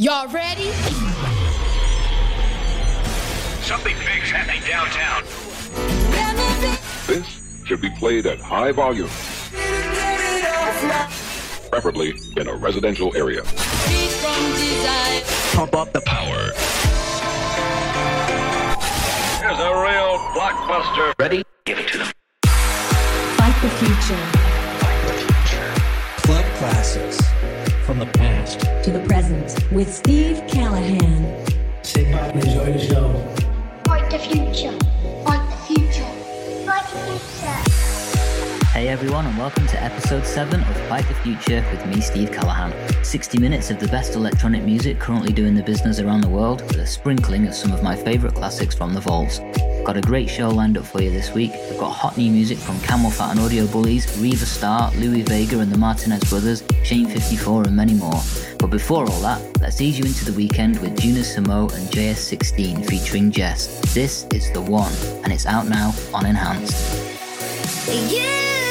Y'all ready? Something big's happening downtown. This should be played at high volume, preferably in a residential area. Pump up the power. Here's a real blockbuster. Ready? Give it to them. Fight the future Club classics from the past. to the present with Steve Callahan. Sit back and enjoy the show. Fight the future. Hey everyone, and welcome to episode 7 of Fight the Future with me, Steve Callahan. 60 minutes of the best electronic music currently doing the business around the world, with a sprinkling of some of my favourite classics from the vaults. Got a great show lined up for you this week. We've got hot new music from CamelPhat and Audio Bullies, Riva Starr, Louie Vega and the Martinez Brothers, Shane 54, and many more. But before all that, let's ease you into the weekend with Juna Samo and JS16 featuring Jess. This is The One, and it's out now on Enhanced. You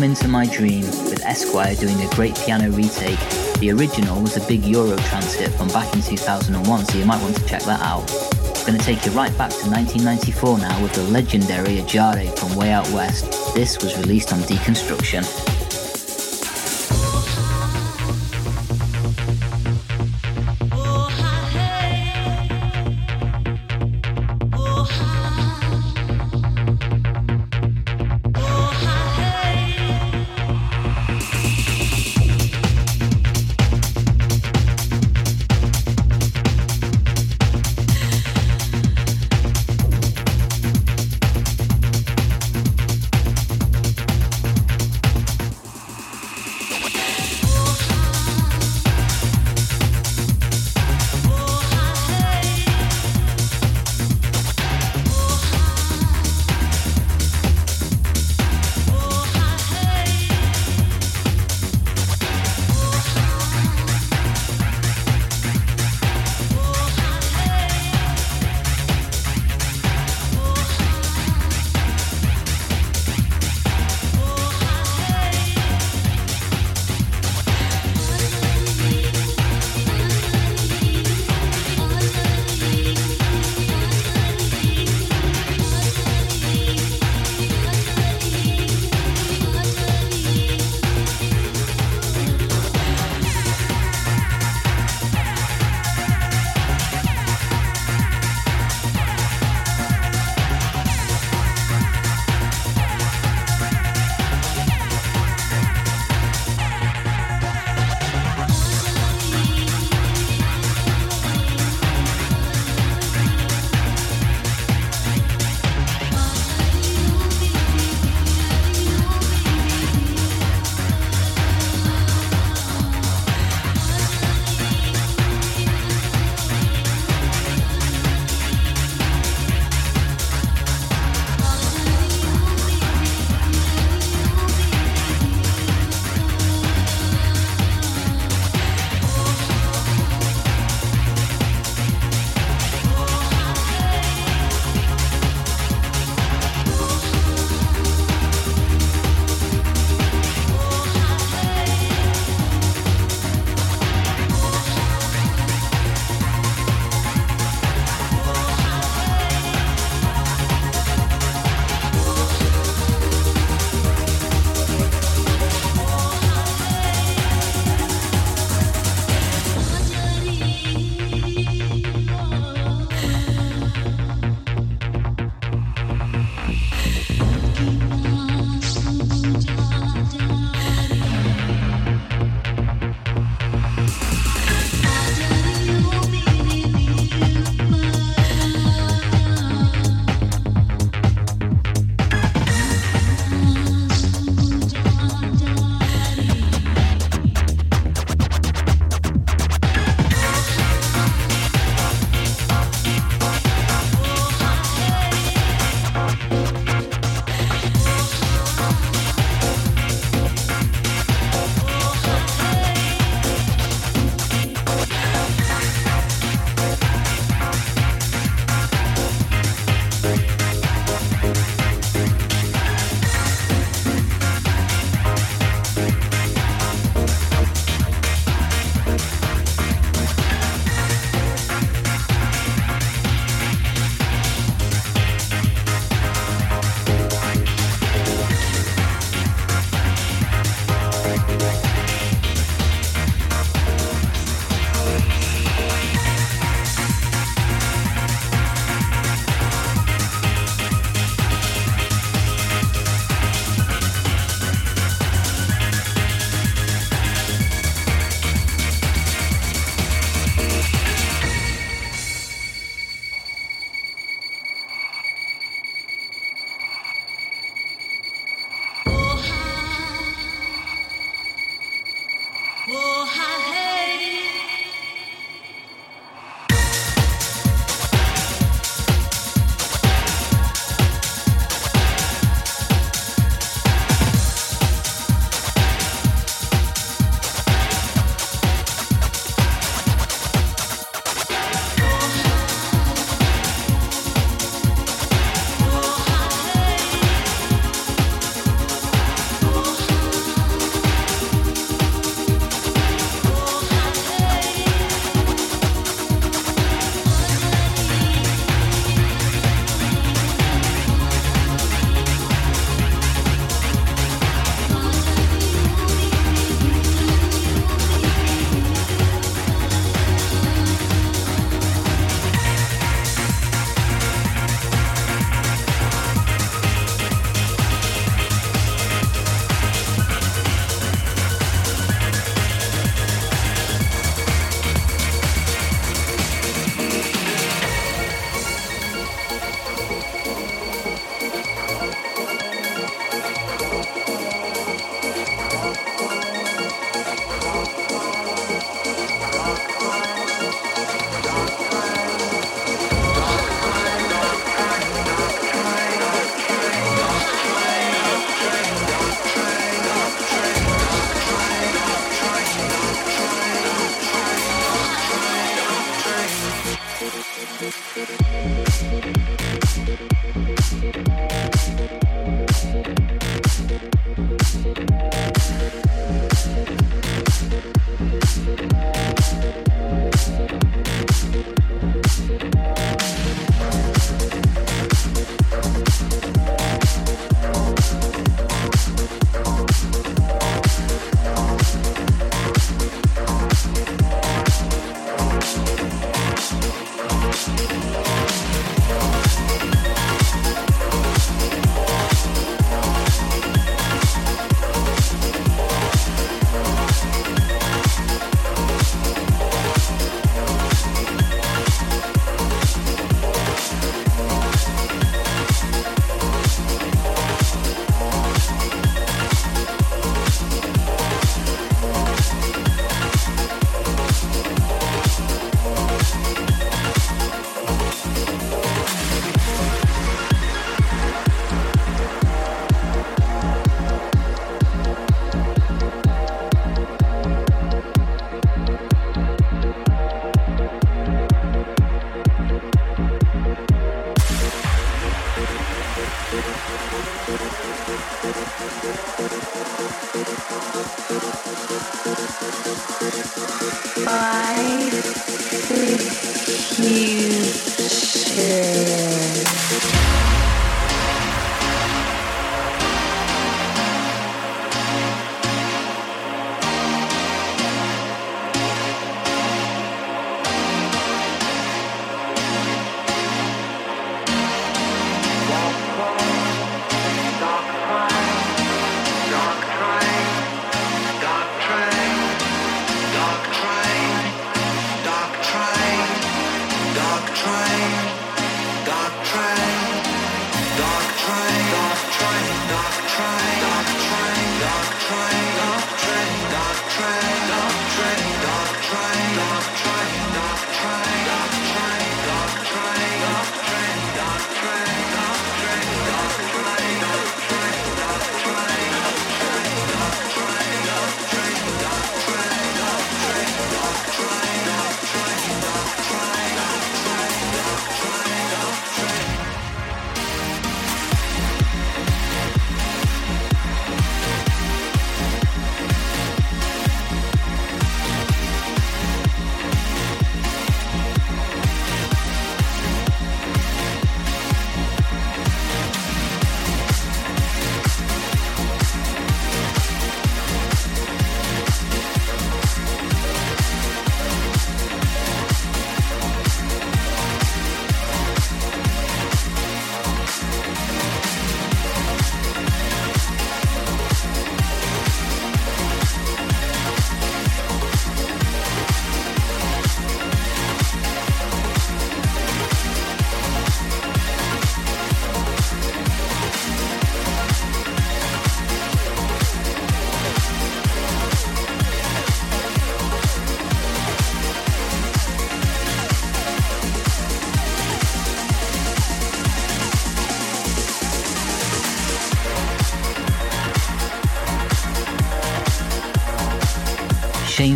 Come Into My Dream, with Esquire doing a great piano retake. The original was a big Euro hit from back in 2001, so you might want to check that out. Going to take you right back to 1994 now with the legendary Ajare from Way Out West. This was released on Deconstruction.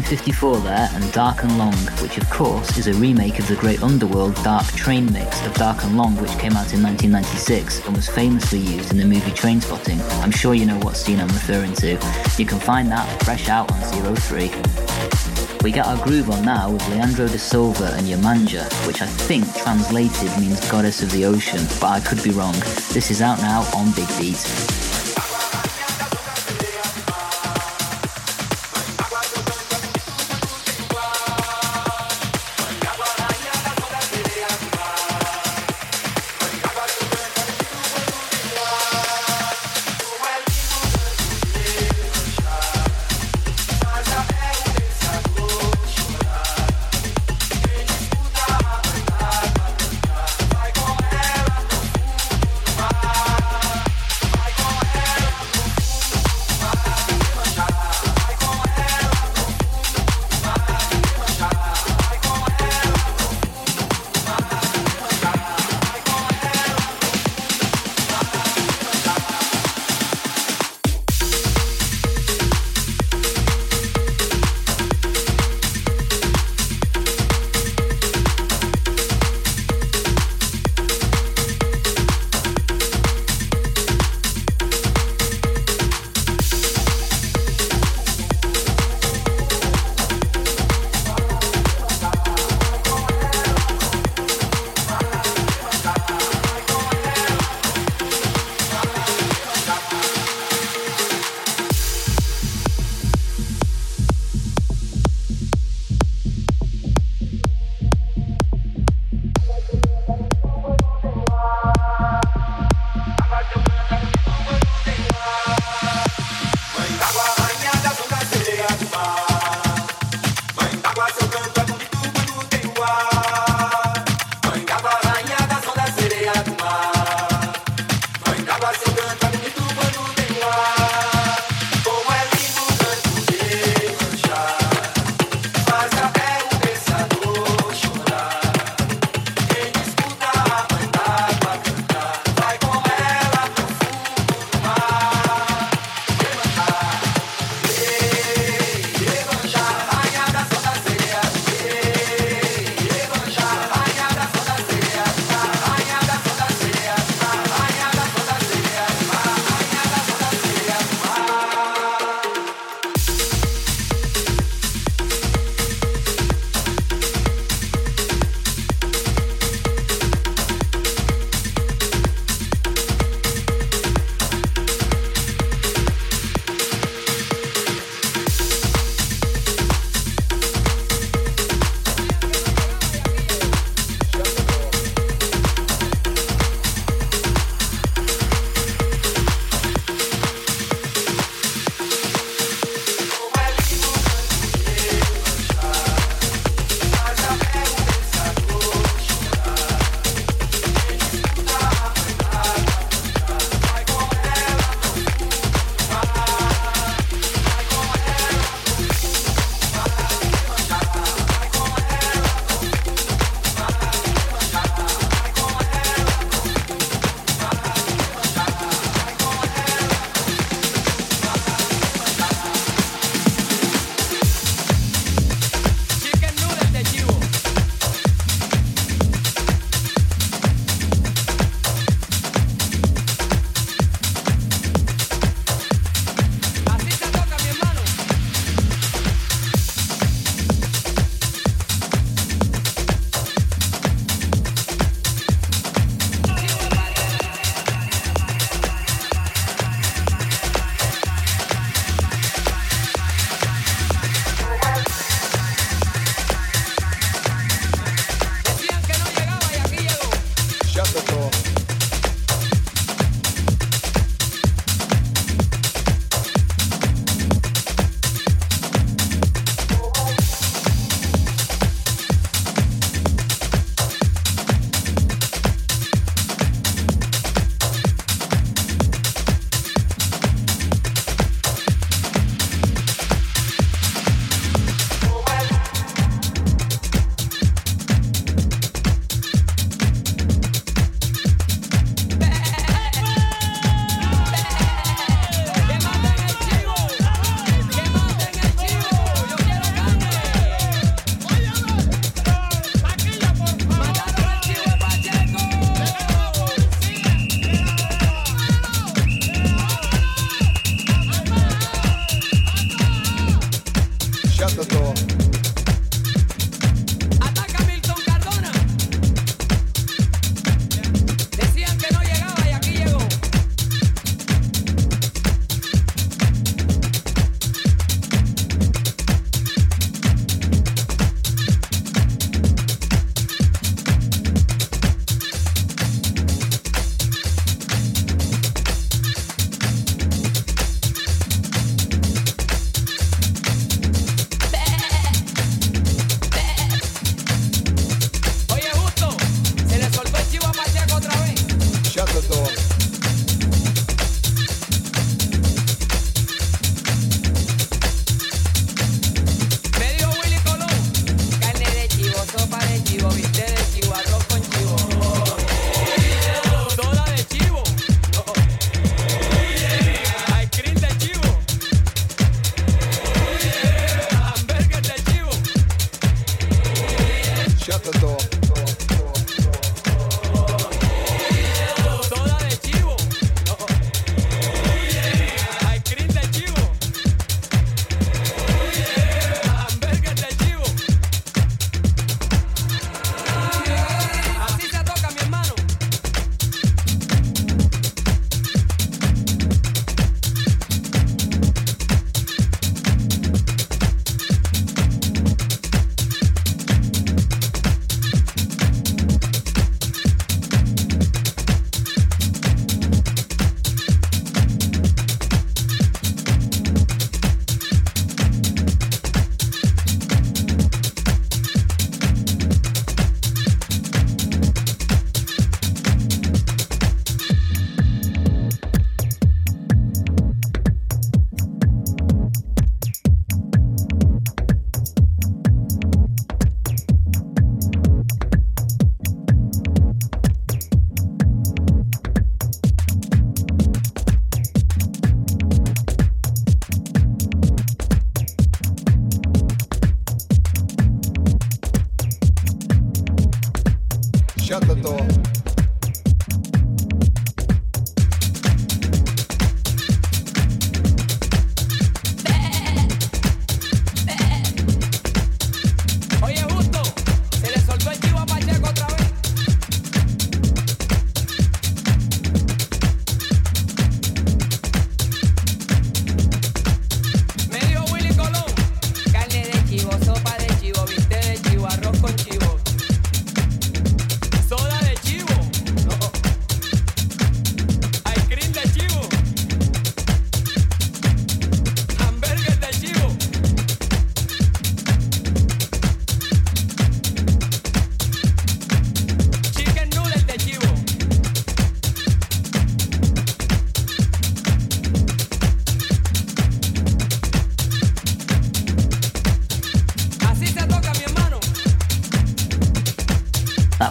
Shane 54 there and Dark and Long, which of course is a remake of the great Underworld Dark Train mix of Dark and Long, which came out in 1996 and was famously used in the movie Trainspotting. I'm sure you know what scene I'm referring to. You can find that fresh out on 03. We get our groove on now with Leandro da Silva and Yamanja, which I think translated means goddess of the ocean, but I could be wrong. This is out now on Big Beat.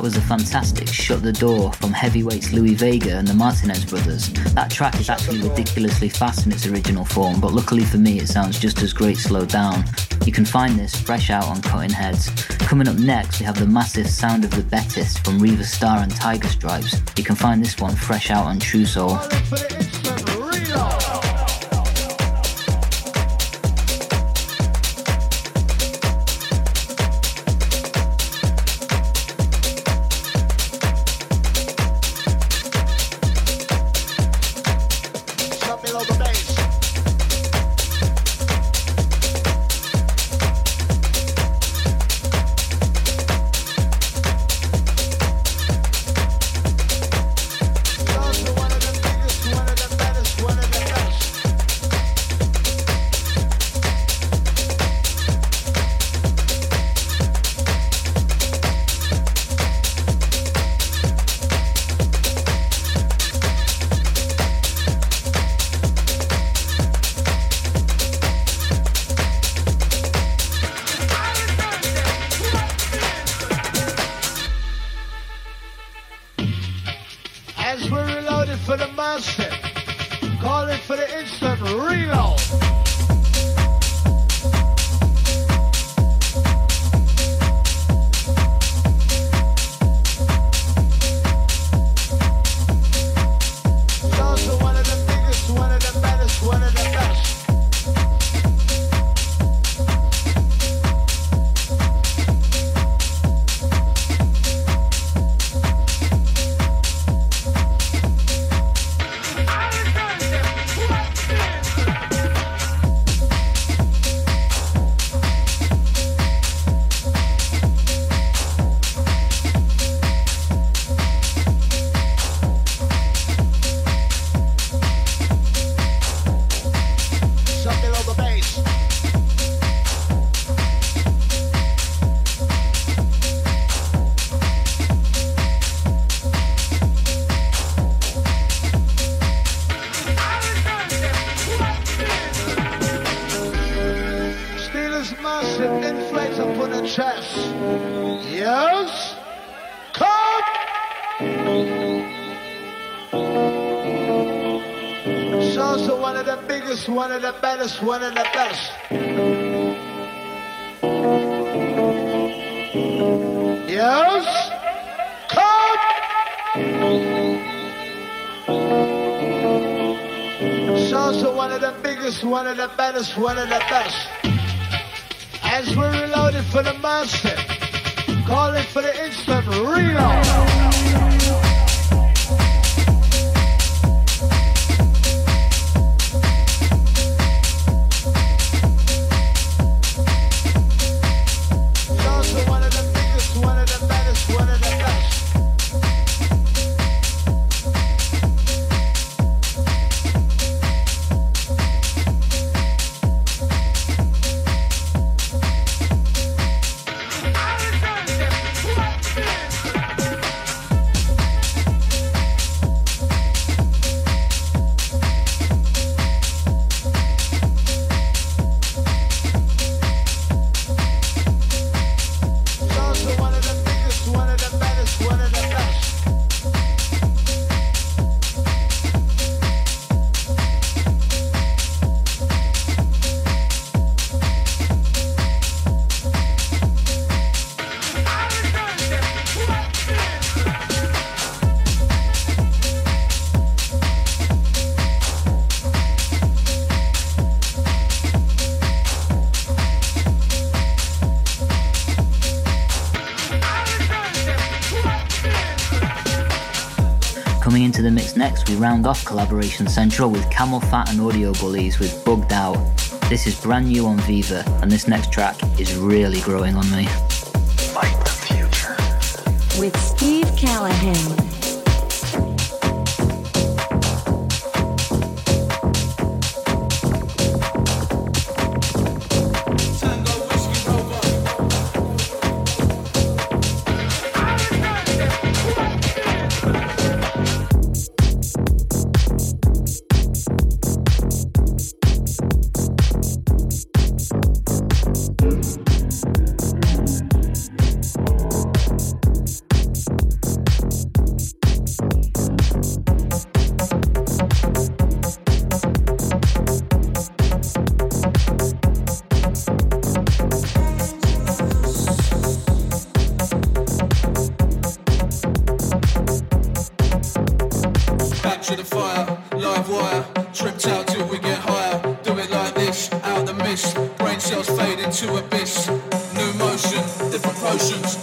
Was a fantastic Shut the Door from heavyweights Louie Vega and the Martinez brothers. That track is actually ridiculously fast in its original form, but luckily for me it sounds just as great slowed down. You can find this fresh out on Cutting Heads. Coming up next, we have the massive Sound of the Bettis from Riva Starr and Tiger Stripes. You can find this one fresh out on True Soul. Baddest, one of the best. Yes? Come! It's also one of the biggest, one of the baddest, one of the best. As we're reloaded for the monster, calling for the instant reload. Round off Collaboration Central with CamelPhat and Audio Bullies with Bugged Out. This is brand new on Viva, and this next track is really growing on me. Fight the future. With Steve Callaghan.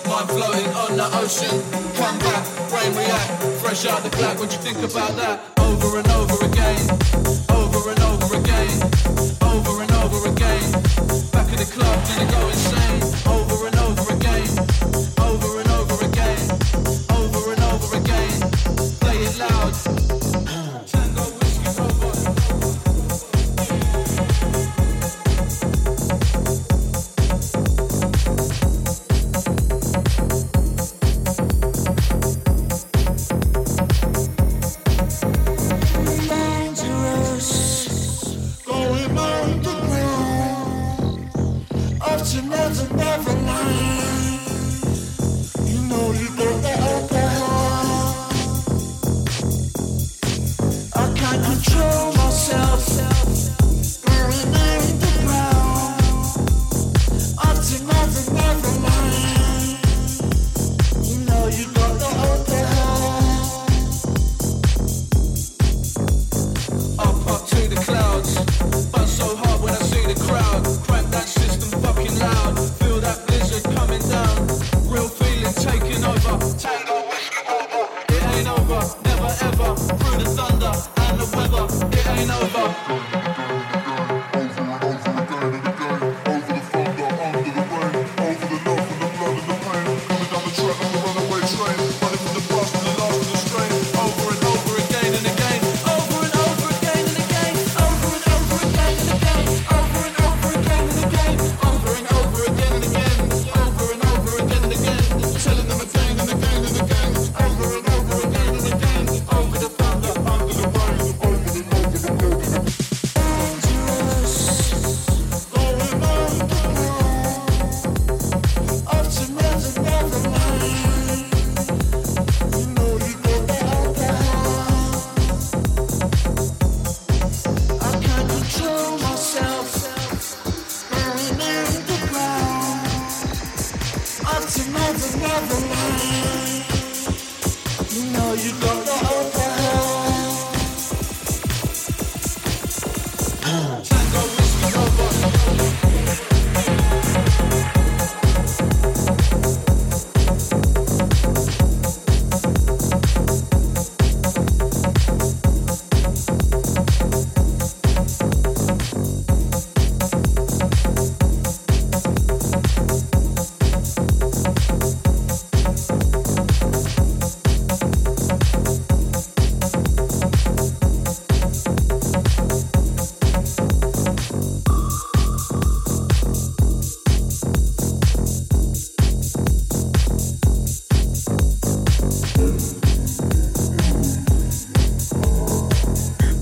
Mind floating on the ocean. Come back, brain react. Fresh out the black, what you think about that? Over and over again. Over and over again. Over and over again. Back in the club, did it go insane?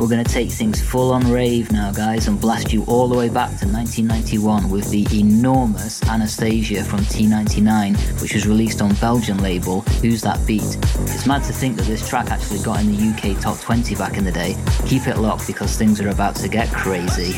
We're going to take things full on rave now, guys, and blast you all the way back to 1991 with the enormous Anasthasia from T99, which was released on Belgian label Who's That Beat. It's mad to think that this track actually got in the UK top 20 back in the day. Keep it locked because things are about to get crazy.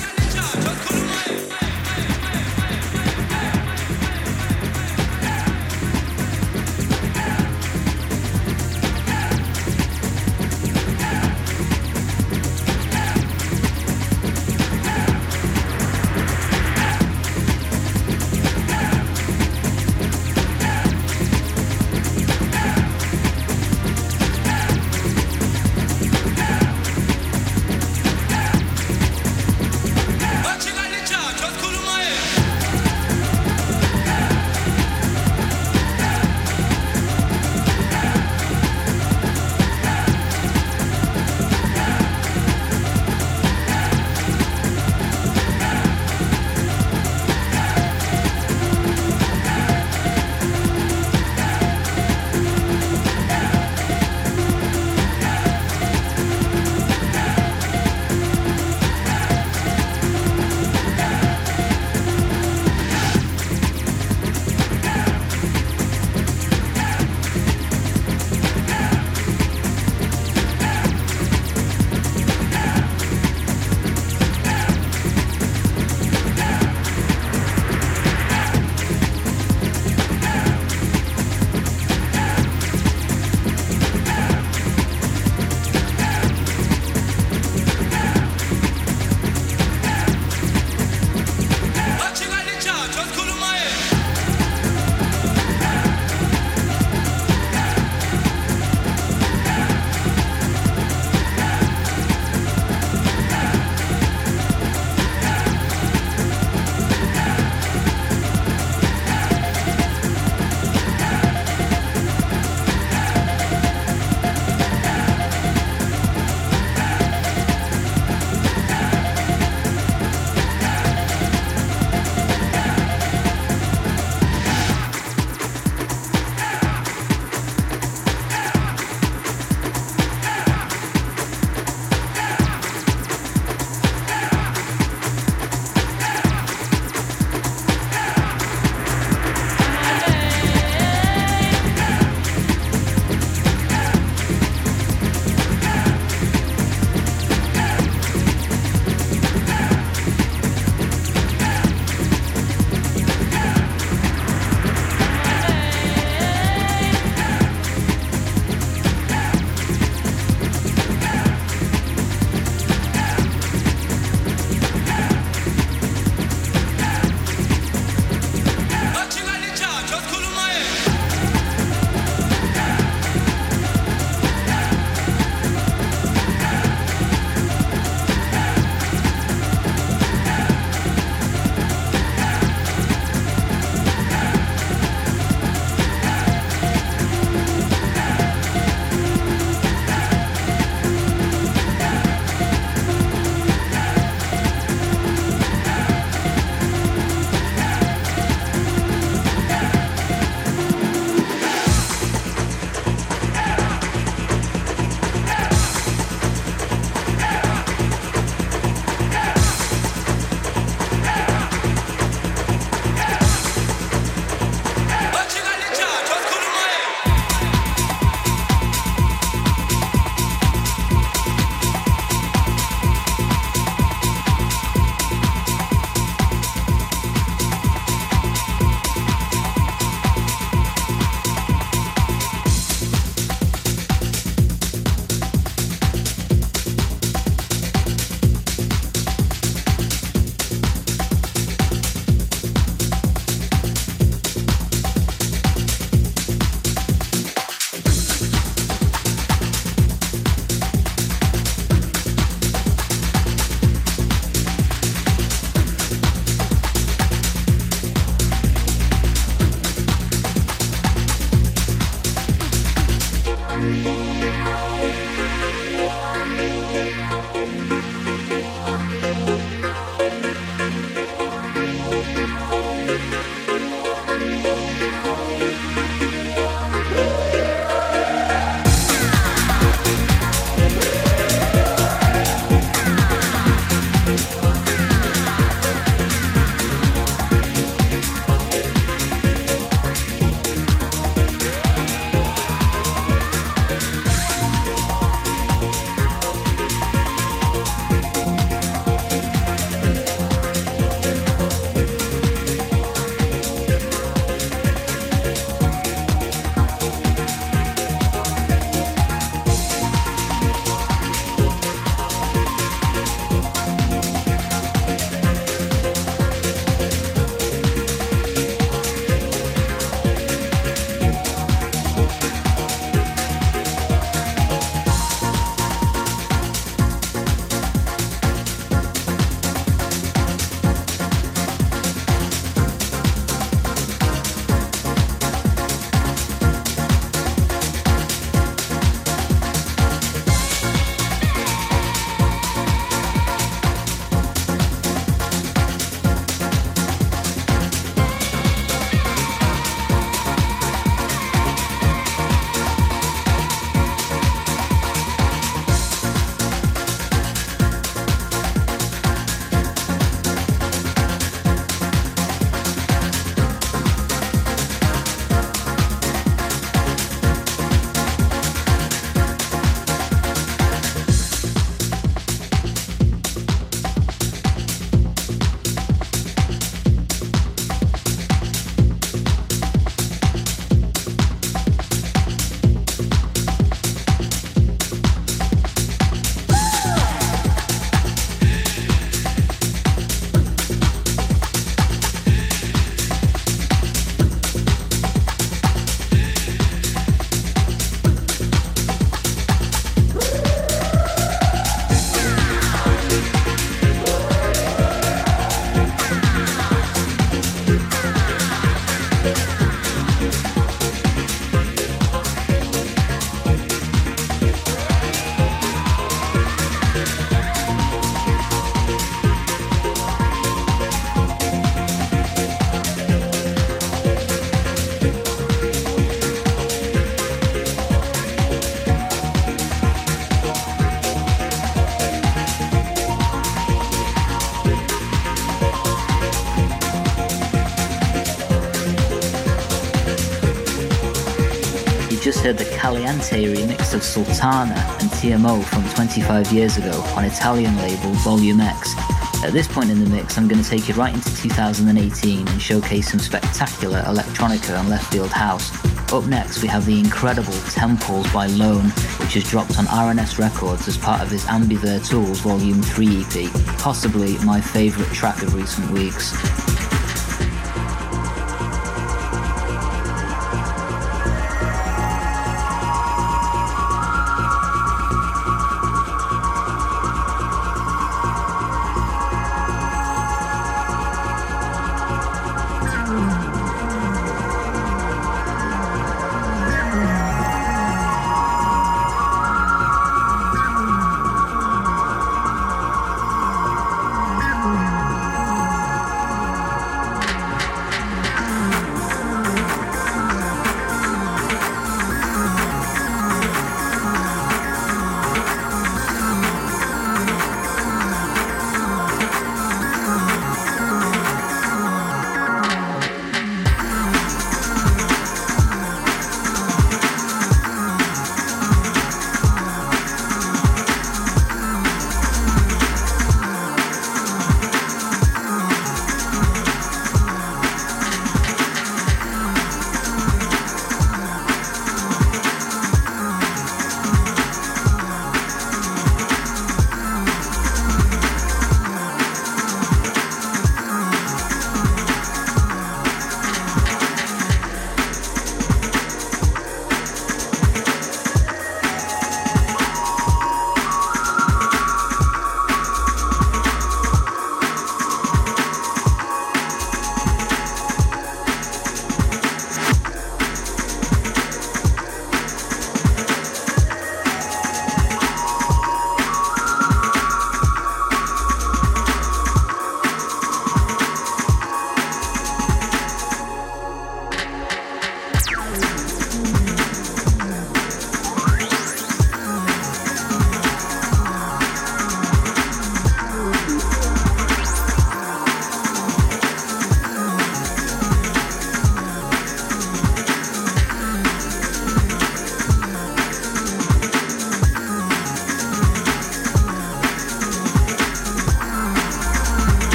Caliente remix of Sultana and Te Amo from 25 years ago on Italian label Volumex. At this point in the mix, I'm going to take you right into 2018 and showcase some spectacular electronica and left field house. Up next, we have the incredible Temples by Lone, which is dropped on R&S Records as part of his Ambivert Tools Volume 3 EP, possibly my favourite track of recent weeks.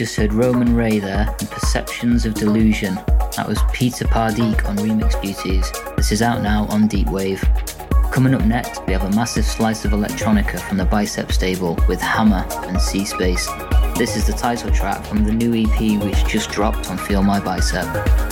Just heard Roman Ray there and Perceptions of Delusion. That was Peter Pardik on Remix Beauties. This is out now on Deep Wave. Coming up next, we have a massive slice of electronica from the Bicep stable with Hammer and Sea Space. This is the title track from the new EP which just dropped on Feel My Bicep.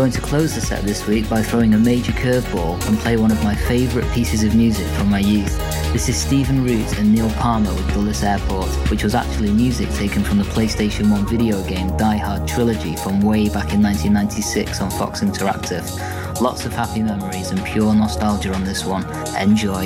Going to close the set this week by throwing a major curveball and play one of my favourite pieces of music from my youth. This is Stephen Root and Neil Palmer with Dulles Airport, which was actually music taken from the PlayStation 1 video game Die Hard Trilogy from way back in 1996 on Fox Interactive. Lots of happy memories and pure nostalgia on this one. Enjoy.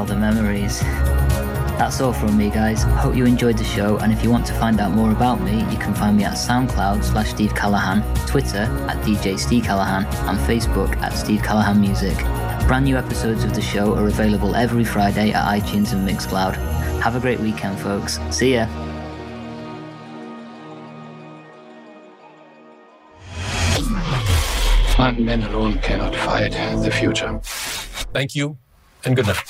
Wow, the memories. That's all from me, guys. Hope you enjoyed the show, and if you want to find out more about me, you can find me at SoundCloud slash Steve Callahan, Twitter at DJ Steve Callahan, and Facebook at Steve Callahan Music. Brand new episodes of the show are available every Friday at iTunes and Mixcloud. Have a great weekend, folks. See ya. One man alone cannot fight the future. Thank you, and good night.